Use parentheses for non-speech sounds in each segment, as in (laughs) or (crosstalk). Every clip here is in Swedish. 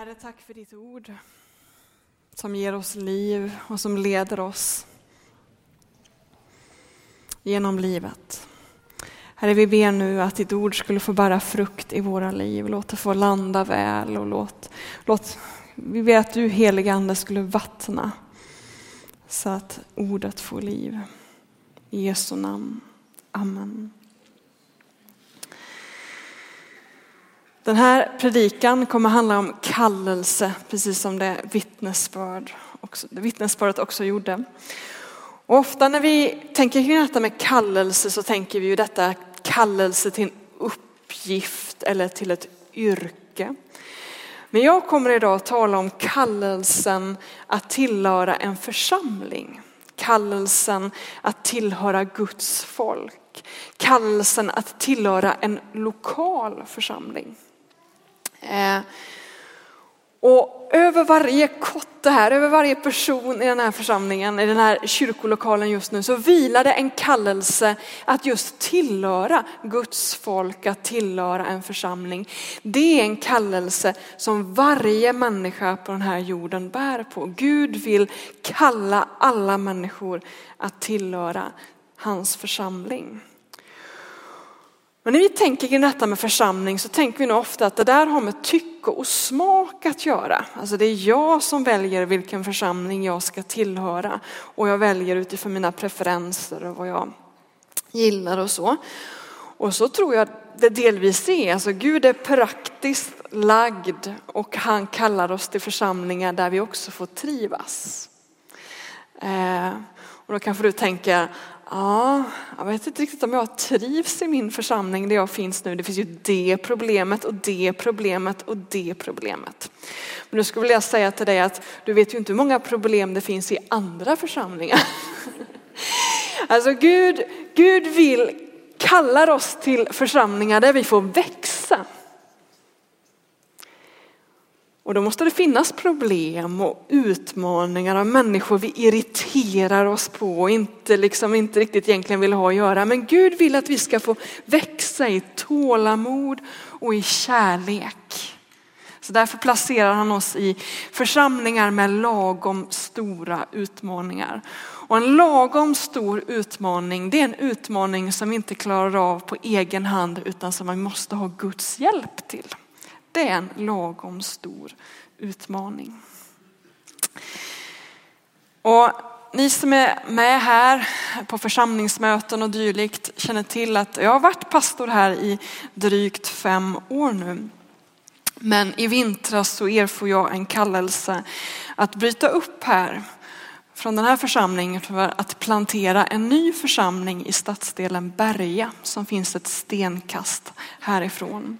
Herre, tack för ditt ord som ger oss liv och som leder oss genom livet. Herre, vi ber nu att ditt ord skulle få bära frukt i våra liv. Låt det få landa väl och låt, låt vi ber att du helige Ande skulle vattna så att ordet får liv. I Jesu namn. Amen. Den här predikan kommer handla om kallelse, precis som det vittnesbörd också, det vittnesbördet också gjorde. Och ofta när vi tänker kring detta med kallelse så tänker vi ju detta kallelse till en uppgift eller till ett yrke. Men jag kommer idag att tala om kallelsen att tillhöra en församling. Kallelsen att tillhöra Guds folk. Kallelsen att tillhöra en lokal församling. Eh, och över varje kotte här, över varje person i den här församlingen, i den här kyrkolokalen just nu, så vilar det en kallelse att just tillhöra Guds folk, att tillhöra en församling. Det är en kallelse som varje människa på den här jorden bär på. Gud vill kalla alla människor att tillhöra hans församling. Men när vi tänker kring detta med församling så tänker vi nog ofta att det där har med tycke och smak att göra. Alltså det är jag som väljer vilken församling jag ska tillhöra och jag väljer utifrån mina preferenser och vad jag gillar och så. Och så tror jag det delvis är. Alltså Gud är praktiskt lagd och han kallar oss till församlingar där vi också får trivas. Eh, och då kanske du tänker, Ja, jag vet inte riktigt om jag trivs i min församling där jag finns nu. Det finns ju det problemet och det problemet och det problemet. Men nu skulle jag säga till dig att du vet ju inte hur många problem det finns i andra församlingar. (laughs) Alltså Gud, Gud vill kallar oss till församlingar där vi får växa. Och då måste det finnas problem och utmaningar av människor vi irriterar oss på och inte, liksom, inte riktigt egentligen vill ha att göra. Men Gud vill att vi ska få växa i tålamod och i kärlek. Så därför placerar han oss i församlingar med lagom stora utmaningar. Och en lagom stor utmaning, det är en utmaning som vi inte klarar av på egen hand utan som man måste ha Guds hjälp till. Det är en lagom stor utmaning. Och ni som är med här på församlingsmöten och dylikt känner till att jag har varit pastor här i drygt fem år nu. Men i vintras så erfor jag en kallelse att bryta upp här från den här församlingen för att plantera en ny församling i stadsdelen Berga som finns ett stenkast härifrån.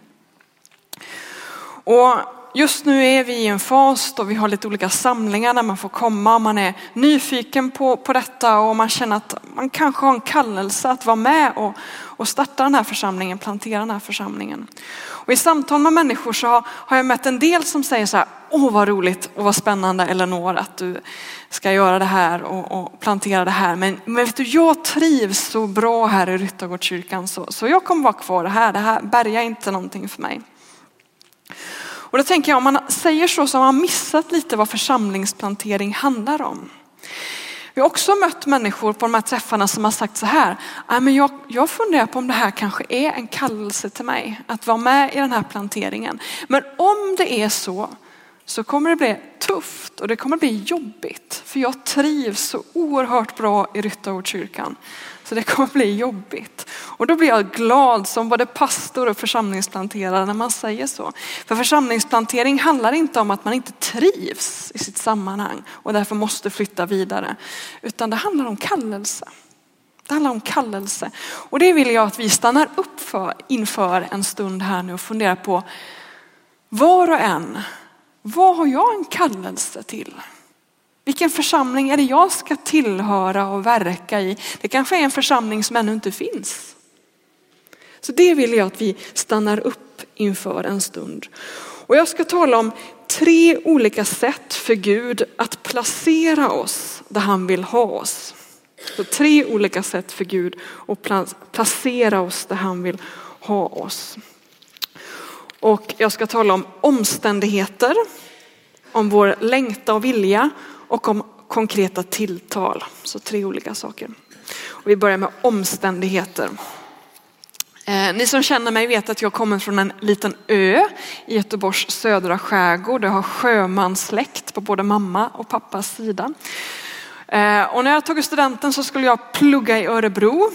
Och just nu är vi i en fas då vi har lite olika samlingar där man får komma. Man är nyfiken på, på detta och man känner att man kanske har en kallelse att vara med och, och starta den här församlingen, plantera den här församlingen. Och i samtal med människor så har, har jag mött en del som säger så här, åh vad roligt och vad spännande Elinor att du ska göra det här och, och plantera det här. Men, men vet du, jag trivs så bra här i Ryttargårdskyrkan så, så jag kommer vara kvar här. Det här bärgar inte någonting för mig. Och då tänker jag om man säger så så har man missat lite vad församlingsplantering handlar om. Vi har också mött människor på de här träffarna som har sagt så här, men jag, jag funderar på om det här kanske är en kallelse till mig att vara med i den här planteringen. Men om det är så så kommer det bli tufft och det kommer bli jobbigt. För jag trivs så oerhört bra i Ryttarordskyrkan. Så det kommer bli jobbigt. Och då blir jag glad som både pastor och församlingsplanterare när man säger så. För församlingsplantering handlar inte om att man inte trivs i sitt sammanhang och därför måste flytta vidare. Utan det handlar om kallelse. Det handlar om kallelse. Och det vill jag att vi stannar upp för inför en stund här nu och funderar på var och en, vad har jag en kallelse till? Vilken församling är det jag ska tillhöra och verka i? Det kanske är en församling som ännu inte finns. Så det vill jag att vi stannar upp inför en stund. Och jag ska tala om tre olika sätt för Gud att placera oss där han vill ha oss. Så tre olika sätt för Gud att placera oss där han vill ha oss. Och jag ska tala om omständigheter, om vår längtan och vilja och om konkreta tilltal. Så tre olika saker. Och vi börjar med omständigheter. Eh, ni som känner mig vet att jag kommer från en liten ö i Göteborgs södra skärgård. Jag har sjömanssläkt på både mamma och pappas sida. Eh, och när jag tagit studenten så skulle jag plugga i Örebro.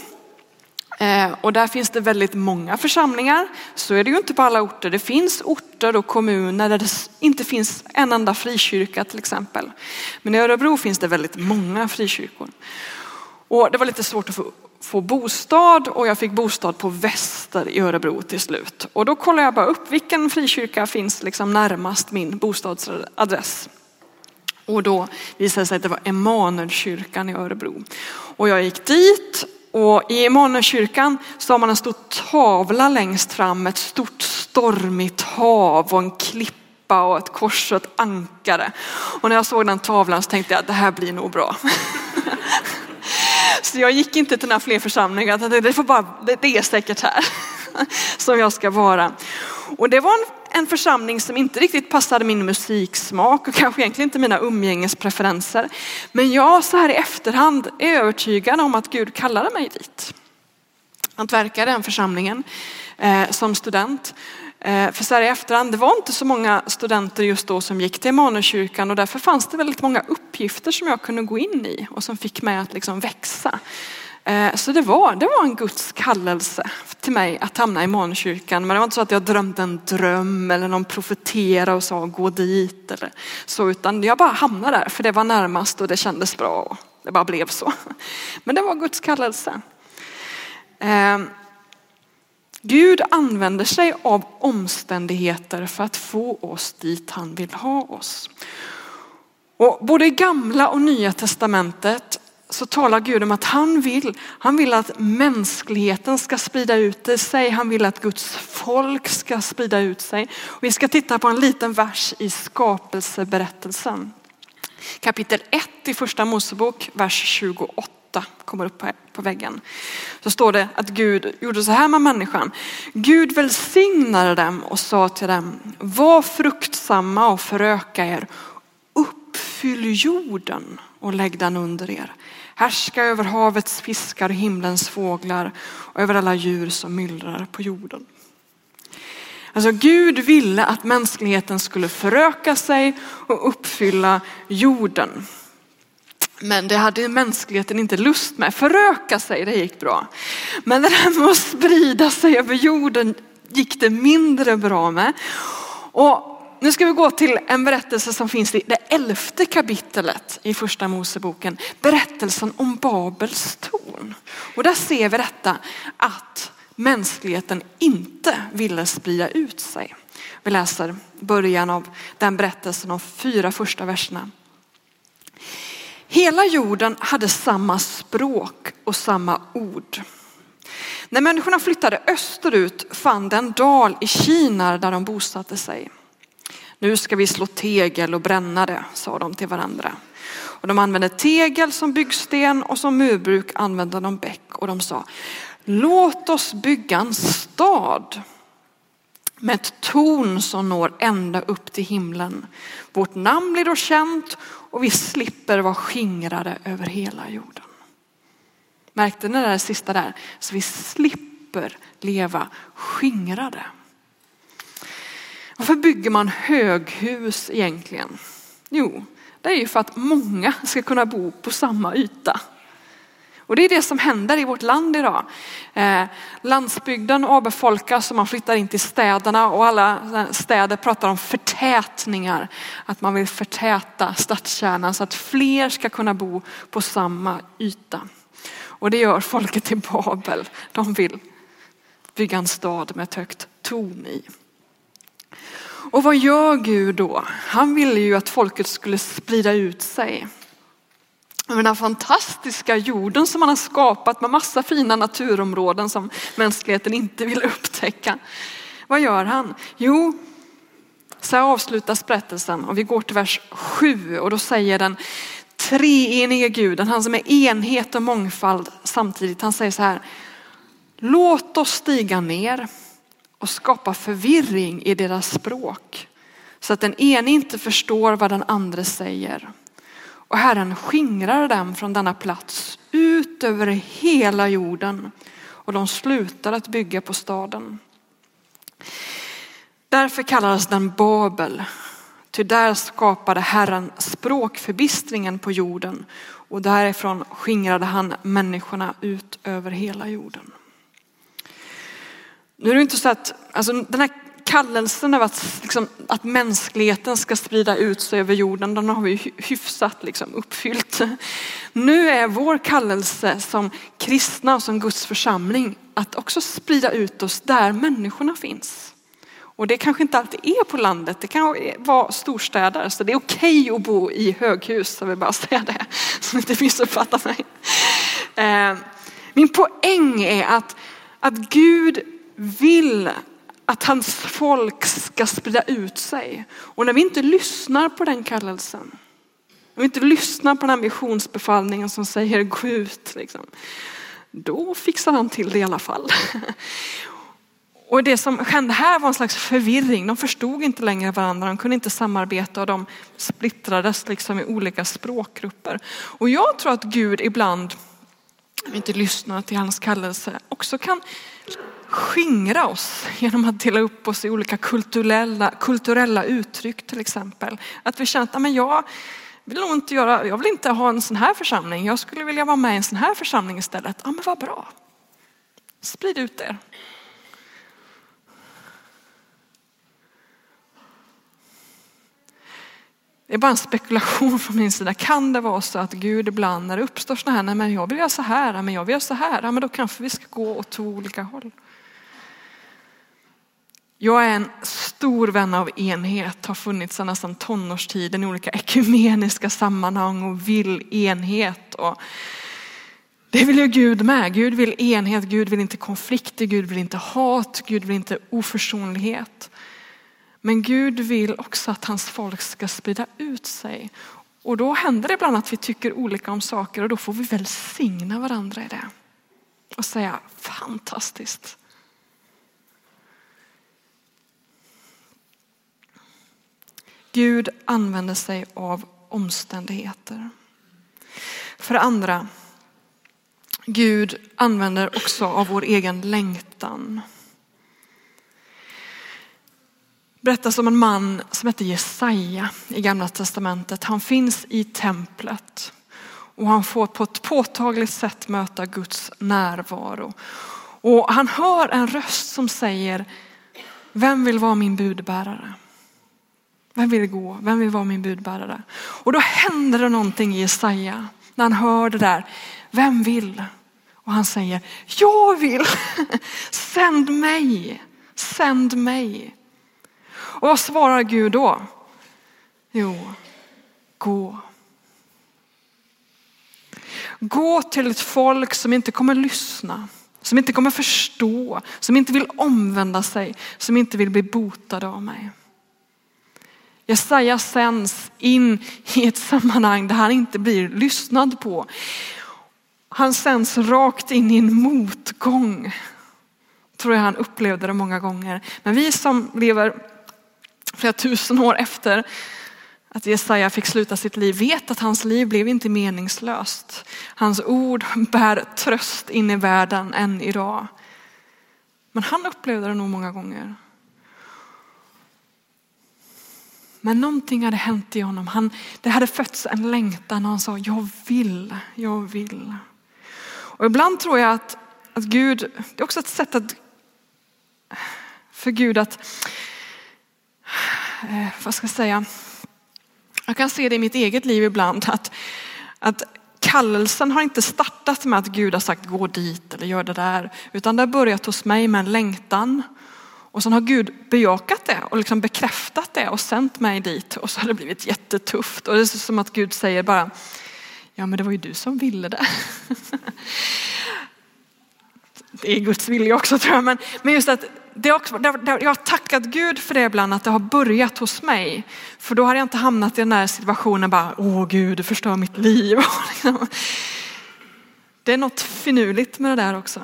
Eh, och där finns det väldigt många församlingar. Så är det ju inte på alla orter. Det finns orter och kommuner där det inte finns en enda frikyrka till exempel. Men i Örebro finns det väldigt många frikyrkor. Och det var lite svårt att få, få bostad och jag fick bostad på Väster i Örebro till slut. Och då kollade jag bara upp vilken frikyrka finns liksom närmast min bostadsadress. Och då visade det sig att det var Emanuelkyrkan i Örebro. Och jag gick dit och i Emanuelkyrkan så har man en stor tavla längst fram med ett stort stormigt hav och en klippa och ett kors och ett ankare. Och när jag såg den tavlan så tänkte jag att det här blir nog bra. (laughs) Så jag gick inte till några fler församlingar. Det, får bara, det är säkert här (laughs) som jag ska vara. Och det var en, en församling som inte riktigt passade min musiksmak och kanske egentligen inte mina umgängespreferenser. Men jag så här i efterhand är övertygad om att Gud kallade mig dit. Att verka i den församlingen eh, som student. Eh, för så här i efterhand, det var inte så många studenter just då som gick till Emanuelkyrkan och därför fanns det väldigt många uppgifter som jag kunde gå in i och som fick mig att liksom växa. Eh, så det var, det var en Guds kallelse till mig att hamna i Emanuelkyrkan. Men det var inte så att jag drömde en dröm eller någon profetera och sa gå dit eller så, utan jag bara hamnade där för det var närmast och det kändes bra och det bara blev så. (laughs) Men det var Guds kallelse. Eh, Gud använder sig av omständigheter för att få oss dit han vill ha oss. Och både i gamla och nya testamentet så talar Gud om att han vill, han vill att mänskligheten ska sprida ut sig. Han vill att Guds folk ska sprida ut sig. Och vi ska titta på en liten vers i skapelseberättelsen. Kapitel 1 i första Mosebok, vers 28 kommer upp på väggen. Så står det att Gud gjorde så här med människan. Gud välsignade dem och sa till dem, var fruktsamma och föröka er. Fyll jorden och lägg den under er. Härska över havets fiskar, och himlens fåglar och över alla djur som myllrar på jorden. Alltså Gud ville att mänskligheten skulle föröka sig och uppfylla jorden. Men det hade mänskligheten inte lust med. Föröka sig, det gick bra. Men det där med att sprida sig över jorden gick det mindre bra med. Och nu ska vi gå till en berättelse som finns i det elfte kapitlet i första Moseboken. Berättelsen om Babels torn. Och där ser vi detta att mänskligheten inte ville sprida ut sig. Vi läser början av den berättelsen, de fyra första verserna. Hela jorden hade samma språk och samma ord. När människorna flyttade österut fann de en dal i Kina där de bosatte sig. Nu ska vi slå tegel och bränna det, sa de till varandra. Och de använde tegel som byggsten och som murbruk använde de bäck och de sa låt oss bygga en stad med ett torn som når ända upp till himlen. Vårt namn blir då känt och vi slipper vara skingrade över hela jorden. Märkte ni det där sista där? Så vi slipper leva skingrade. Varför bygger man höghus egentligen? Jo, det är ju för att många ska kunna bo på samma yta. Och det är det som händer i vårt land idag. Eh, landsbygden avbefolkas och man flyttar in till städerna och alla städer pratar om förtätningar. Att man vill förtäta stadskärnan så att fler ska kunna bo på samma yta. Och det gör folket i Babel. De vill bygga en stad med ett högt torn i. Och vad gör Gud då? Han ville ju att folket skulle sprida ut sig. Den här fantastiska jorden som han har skapat med massa fina naturområden som mänskligheten inte vill upptäcka. Vad gör han? Jo, så här avslutas berättelsen och vi går till vers 7 och då säger den treenige guden, han som är enhet och mångfald samtidigt, han säger så här. Låt oss stiga ner och skapa förvirring i deras språk så att den ene inte förstår vad den andra säger. Och Herren skingrar dem från denna plats ut över hela jorden och de slutar att bygga på staden. Därför kallades den Babel, ty där skapade Herren språkförbistringen på jorden och därifrån skingrade han människorna ut över hela jorden. Nu är det inte så att, alltså den här kallelsen av att, liksom, att mänskligheten ska sprida ut sig över jorden, den har vi hyfsat liksom, uppfyllt. Nu är vår kallelse som kristna och som Guds församling att också sprida ut oss där människorna finns. Och det kanske inte alltid är på landet, det kan vara storstäder. Så det är okej att bo i höghus, jag vill bara säga det. Så inte missuppfattar mig. Eh, min poäng är att, att Gud vill att hans folk ska sprida ut sig. Och när vi inte lyssnar på den kallelsen, när vi inte lyssnar på den här missionsbefallningen som säger gå ut, liksom, då fixar han till det i alla fall. (laughs) Och det som hände här var en slags förvirring. De förstod inte längre varandra, de kunde inte samarbeta och de splittrades liksom i olika språkgrupper. Och jag tror att Gud ibland, inte lyssnar till hans kallelse, också kan skingra oss genom att dela upp oss i olika kulturella, kulturella uttryck till exempel. Att vi känner att men jag vill nog inte göra, jag vill inte ha en sån här församling. Jag skulle vilja vara med i en sån här församling istället. Ja men vad bra. Sprid ut er. Det är bara en spekulation från min sida. Kan det vara så att Gud ibland när det uppstår sådana här, nej men jag vill göra så här, men jag vill göra så här, men då kanske vi ska gå åt två olika håll. Jag är en stor vän av enhet, har funnits sedan nästan tonårstiden i olika ekumeniska sammanhang och vill enhet. Och det vill ju Gud med. Gud vill enhet, Gud vill inte konflikter, Gud vill inte hat, Gud vill inte oförsonlighet. Men Gud vill också att hans folk ska sprida ut sig. Och då händer det ibland att vi tycker olika om saker och då får vi välsigna varandra i det. Och säga fantastiskt. Gud använder sig av omständigheter. För det andra, Gud använder också av vår egen längtan. Berättas om en man som heter Jesaja i gamla testamentet. Han finns i templet och han får på ett påtagligt sätt möta Guds närvaro. Och han hör en röst som säger, vem vill vara min budbärare? Vem vill gå? Vem vill vara min budbärare? Och då händer det någonting i Jesaja när han hör det där. Vem vill? Och han säger, jag vill. (laughs) Sänd mig. Sänd mig. Och vad svarar Gud då? Jo, gå. Gå till ett folk som inte kommer lyssna, som inte kommer förstå, som inte vill omvända sig, som inte vill bli botade av mig. Jesaja sänds in i ett sammanhang där han inte blir lyssnad på. Han sänds rakt in i en motgång. Tror jag han upplevde det många gånger. Men vi som lever flera tusen år efter att Jesaja fick sluta sitt liv vet att hans liv blev inte meningslöst. Hans ord bär tröst in i världen än idag. Men han upplevde det nog många gånger. Men någonting hade hänt i honom. Han, det hade fötts en längtan och han sa, jag vill, jag vill. Och ibland tror jag att, att Gud, det är också ett sätt att, för Gud att eh, vad ska jag säga, jag kan se det i mitt eget liv ibland att, att kallelsen har inte startat med att Gud har sagt gå dit eller gör det där, utan det har börjat hos mig med en längtan. Och sen har Gud bejakat det och liksom bekräftat det och sänt mig dit och så har det blivit jättetufft. Och det är som att Gud säger bara, ja men det var ju du som ville det. (laughs) Det är Guds vilja också tror jag, men, men just att det också, jag har tackat Gud för det ibland att det har börjat hos mig. För då har jag inte hamnat i den där situationen bara, åh Gud, du förstör mitt liv. (laughs) Det är något finurligt med det där också.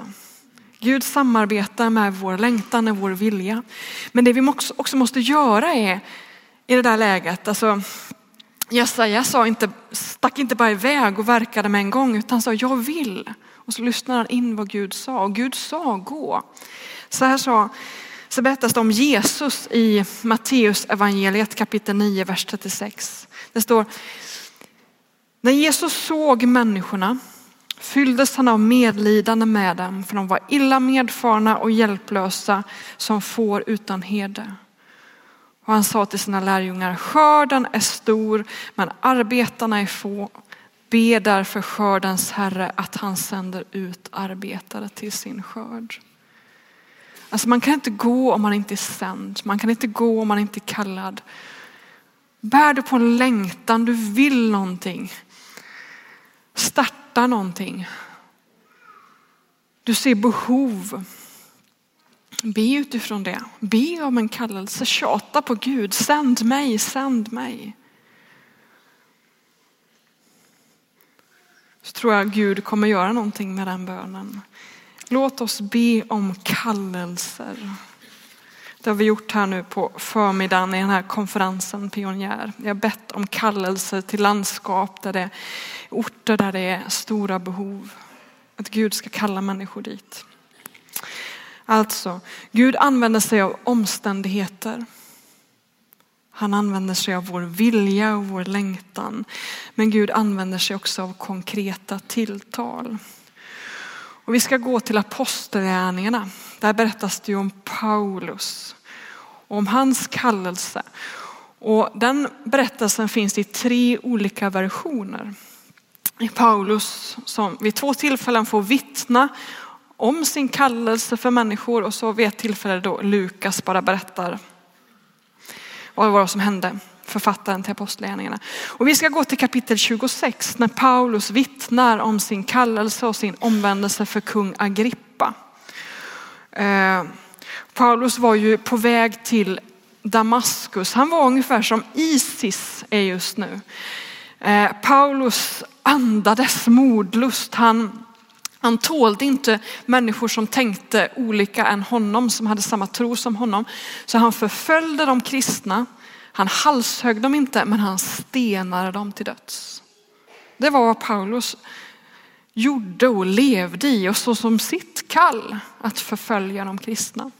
Gud samarbetar med vår längtan och vår vilja. Men det vi också måste göra är, i det där läget. Alltså, Jesaja sa inte, stack inte bara iväg och verkade med en gång utan sa jag vill. Och så lyssnade han in vad Gud sa och Gud sa gå. Så här sa, så berättas det om Jesus i Matteus evangeliet kapitel 9, vers 36. Det står, när Jesus såg människorna fylldes han av medlidande med dem, för de var illa medfarna och hjälplösa som får utan herde. Och han sa till sina lärjungar, skörden är stor men arbetarna är få. Be därför skördens herre att han sänder ut arbetare till sin skörd. Alltså man kan inte gå om man inte är sänd. Man kan inte gå om man inte är kallad. Bär du på en längtan, du vill någonting. Starta någonting. Du ser behov. Be utifrån det. Be om en kallelse. Tjata på Gud. Sänd mig, sänd mig. Så tror jag Gud kommer göra någonting med den bönen. Låt oss be om kallelser. Det har vi gjort här nu på förmiddagen i den här konferensen Pionjär. Vi har bett om kallelser till landskap där det är orter där det är stora behov. Att Gud ska kalla människor dit. Alltså, Gud använder sig av omständigheter. Han använder sig av vår vilja och vår längtan. Men Gud använder sig också av konkreta tilltal. Och vi ska gå till apostelgärningarna. Där berättas det ju om Paulus och om hans kallelse. Och den berättelsen finns i tre olika versioner. Paulus som vid två tillfällen får vittna om sin kallelse för människor och så vid ett tillfälle då Lukas bara berättar vad det var som hände, författaren till apostlagärningarna. Och vi ska gå till kapitel 26 när Paulus vittnar om sin kallelse och sin omvändelse för kung Agrippa. Eh, Paulus var ju på väg till Damaskus. Han var ungefär som Isis är just nu. Eh, Paulus andades modlust. Han, han tålde inte människor som tänkte olika än honom, som hade samma tro som honom. Så han förföljde de kristna. Han halshögg dem inte, men han stenade dem till döds. Det var vad Paulus gjorde och levde i och så som sitt kall att förfölja de kristna.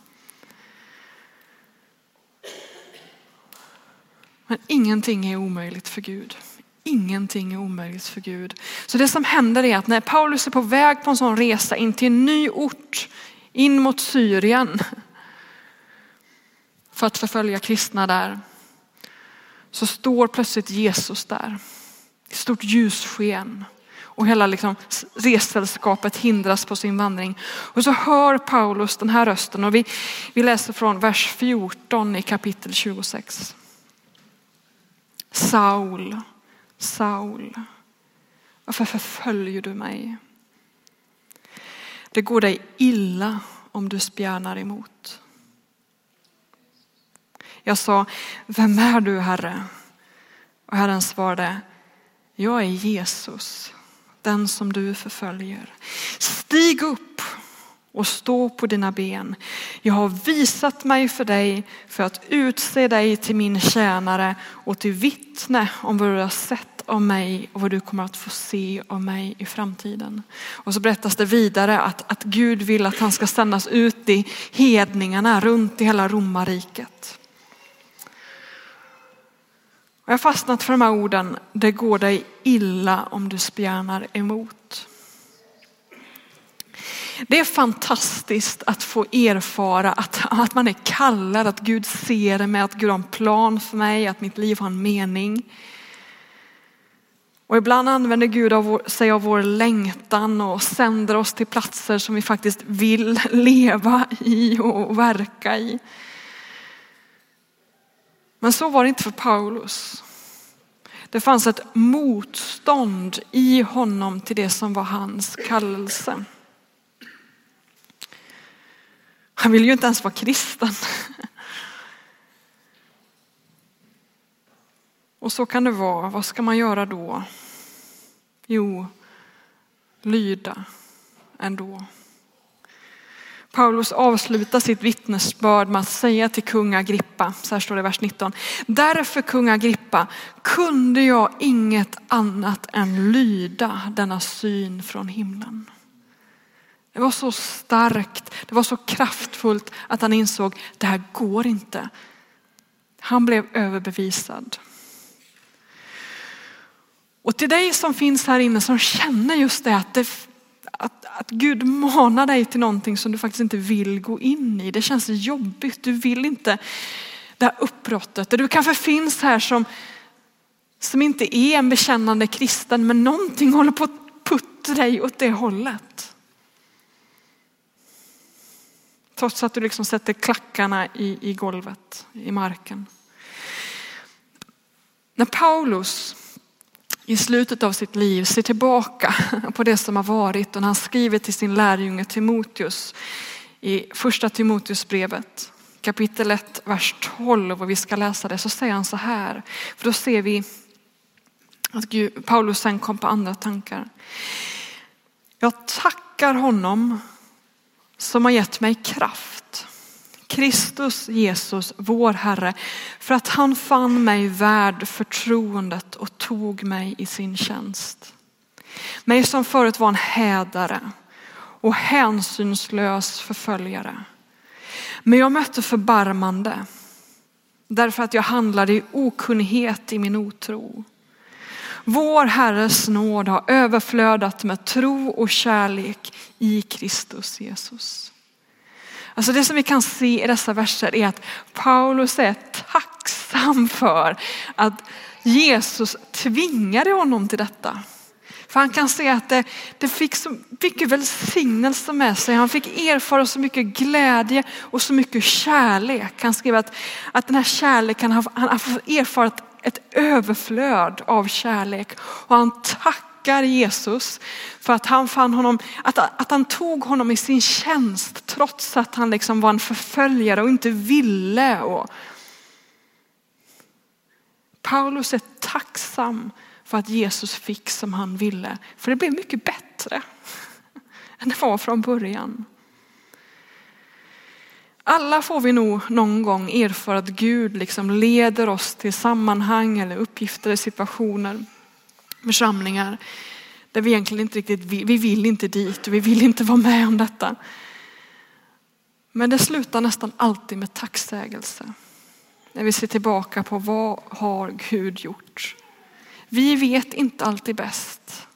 Men ingenting är omöjligt för Gud. Ingenting är omöjligt för Gud. Så det som händer är att när Paulus är på väg på en sån resa in till en ny ort, in mot Syrien, för att förfölja kristna där, så står plötsligt Jesus där. Ett stort ljussken och hela liksom ressällskapet hindras på sin vandring. Och så hör Paulus den här rösten och vi, vi läser från vers 14 i kapitel 26. Saul, Saul, varför förföljer du mig? Det går dig illa om du spjärnar emot. Jag sa, vem är du Herre? Och Herren svarade, jag är Jesus, den som du förföljer. Stig upp och stå på dina ben. Jag har visat mig för dig för att utse dig till min tjänare och till vittne om vad du har sett av mig och vad du kommer att få se av mig i framtiden. Och så berättas det vidare att, att Gud vill att han ska sändas ut i hedningarna runt i hela romarriket jag har fastnat för de här orden, det går dig illa om du spjärnar emot. Det är fantastiskt att få erfara att, att man är kallad, att Gud ser mig, att Gud har en plan för mig, att mitt liv har en mening. Och ibland använder Gud av vår, sig av vår längtan och sänder oss till platser som vi faktiskt vill (laughs) leva i och verka i. Men så var det inte för Paulus. Det fanns ett motstånd i honom till det som var hans kallelse. Han ville ju inte ens vara kristen. (laughs) Och så kan det vara. Vad ska man göra då? Jo, lyda ändå. Paulus avslutar sitt vittnesbörd med att säga till kung Agrippa, så här står det i vers 19. Därför kung Agrippa kunde jag inget annat än lyda denna syn från himlen. Det var så starkt, det var så kraftfullt att han insåg det här går inte. Han blev överbevisad. Och till dig som finns här inne som känner just det att, det, att, att Gud manar dig till någonting som du faktiskt inte vill gå in i. Det känns jobbigt, du vill inte det här uppbrottet. Du kanske finns här som, som inte är en bekännande kristen men någonting håller på att putta dig åt det hållet. Trots att du liksom sätter klackarna i, i golvet, i marken. När Paulus i slutet av sitt liv ser tillbaka (laughs) på det som har varit och när han skriver till sin lärjunge Timoteus i första Timoteusbrevet kapitel 1, vers 12 och vi ska läsa det så säger han så här. För då ser vi att Gud, Paulus sen kom på andra tankar. Jag tackar honom som har gett mig kraft. Kristus Jesus, vår Herre, för att han fann mig värd förtroendet och tog mig i sin tjänst. Mig som förut var en hädare och hänsynslös förföljare. Men jag mötte förbarmande därför att jag handlade i okunnighet i min otro. Vår Herres nåd har överflödat med tro och kärlek i Kristus Jesus. Alltså det som vi kan se i dessa verser är att Paulus är tacksam för att Jesus tvingade honom till detta. För han kan se att det, det fick så mycket välsignelse med sig. Han fick erfara så mycket glädje och så mycket kärlek. Han skriver att, att den här kärleken, han har erfarit ett överflöd av kärlek. Och han tackar tackar Jesus för att han fann honom, att, att han tog honom i sin tjänst trots att han liksom var en förföljare och inte ville. Och Paulus är tacksam för att Jesus fick som han ville. För det blev mycket bättre (laughs) än det var från början. Alla får vi nog någon gång erfara att Gud liksom leder oss till sammanhang eller uppgifter, situationer, församlingar där vi egentligen inte riktigt vill, vi vill inte dit och vi vill inte vara med om detta. Men det slutar nästan alltid med tacksägelse. När vi ser tillbaka på vad har Gud gjort? Vi vet inte alltid bäst.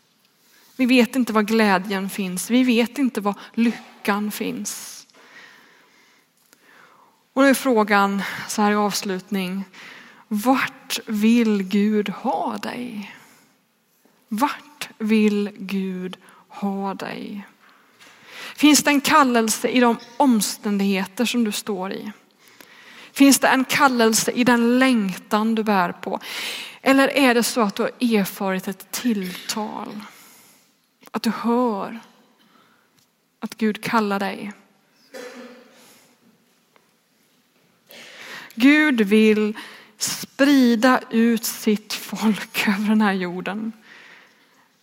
Vi vet inte var glädjen finns. Vi vet inte var lyckan finns. Och nu är frågan så här i avslutning. Vart vill Gud ha dig? Vart vill Gud ha dig? Finns det en kallelse i de omständigheter som du står i? Finns det en kallelse i den längtan du bär på? Eller är det så att du har erfarit ett tilltal? Att du hör att Gud kallar dig? Gud vill sprida ut sitt folk över den här jorden.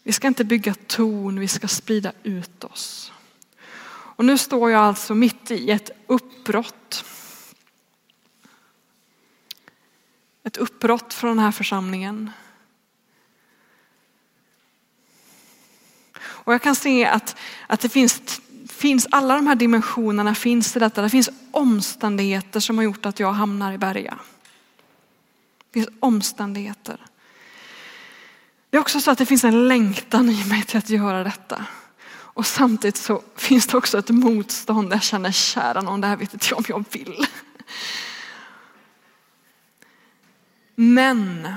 Vi ska inte bygga torn, vi ska sprida ut oss. Och nu står jag alltså mitt i ett uppbrott. Ett uppbrott från den här församlingen. Och jag kan se att, att det finns finns alla de här dimensionerna finns i detta. Det finns omständigheter som har gjort att jag hamnar i Berga. Det finns omständigheter. Det är också så att det finns en längtan i mig till att göra detta. Och samtidigt så finns det också ett motstånd. Jag känner kära någon, det här vet inte jag om jag vill. Men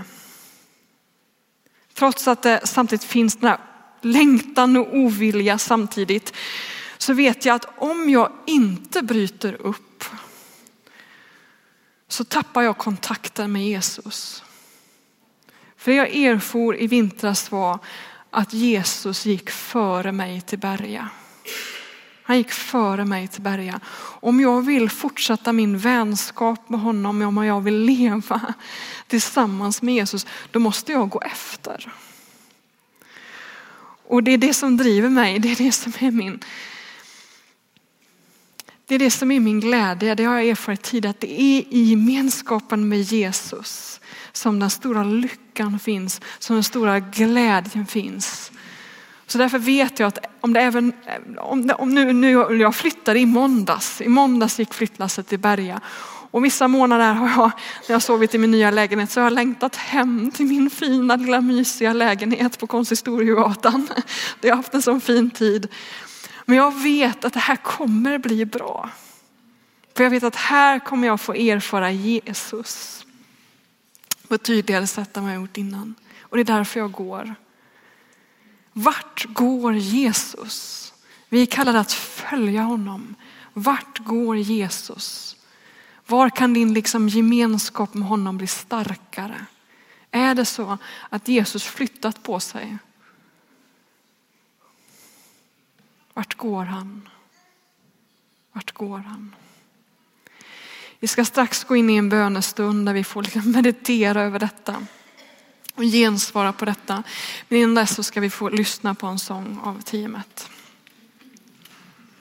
trots att det samtidigt finns den här längtan och ovilja samtidigt så vet jag att om jag inte bryter upp så tappar jag kontakten med Jesus. För det jag erfor i vintras var att Jesus gick före mig till Berga. Han gick före mig till Berga. Om jag vill fortsätta min vänskap med honom, om jag vill leva tillsammans med Jesus, då måste jag gå efter. Och det är det som driver mig, det är det som är min, Det är det som är min glädje, det har jag erfarit tidigare, att det är i gemenskapen med Jesus som den stora lyckan finns, som den stora glädjen finns. Så därför vet jag att om det även, om, det, om nu, nu jag flyttade i måndags, i måndags gick flyttlasset till Berga och vissa månader har jag, när jag sovit i min nya lägenhet, så har jag längtat hem till min fina lilla mysiga lägenhet på Konsistoriegatan. (laughs) Där jag har haft en sån fin tid. Men jag vet att det här kommer bli bra. För jag vet att här kommer jag få erfara Jesus på ett tydligare sätt än vad jag gjort innan. Och det är därför jag går. Vart går Jesus? Vi är kallade att följa honom. Vart går Jesus? Var kan din liksom gemenskap med honom bli starkare? Är det så att Jesus flyttat på sig? Vart går han? Vart går han? Vi ska strax gå in i en bönestund där vi får liksom (laughs) meditera över detta och gensvara på detta. Men innan dess så ska vi få lyssna på en sång av teamet.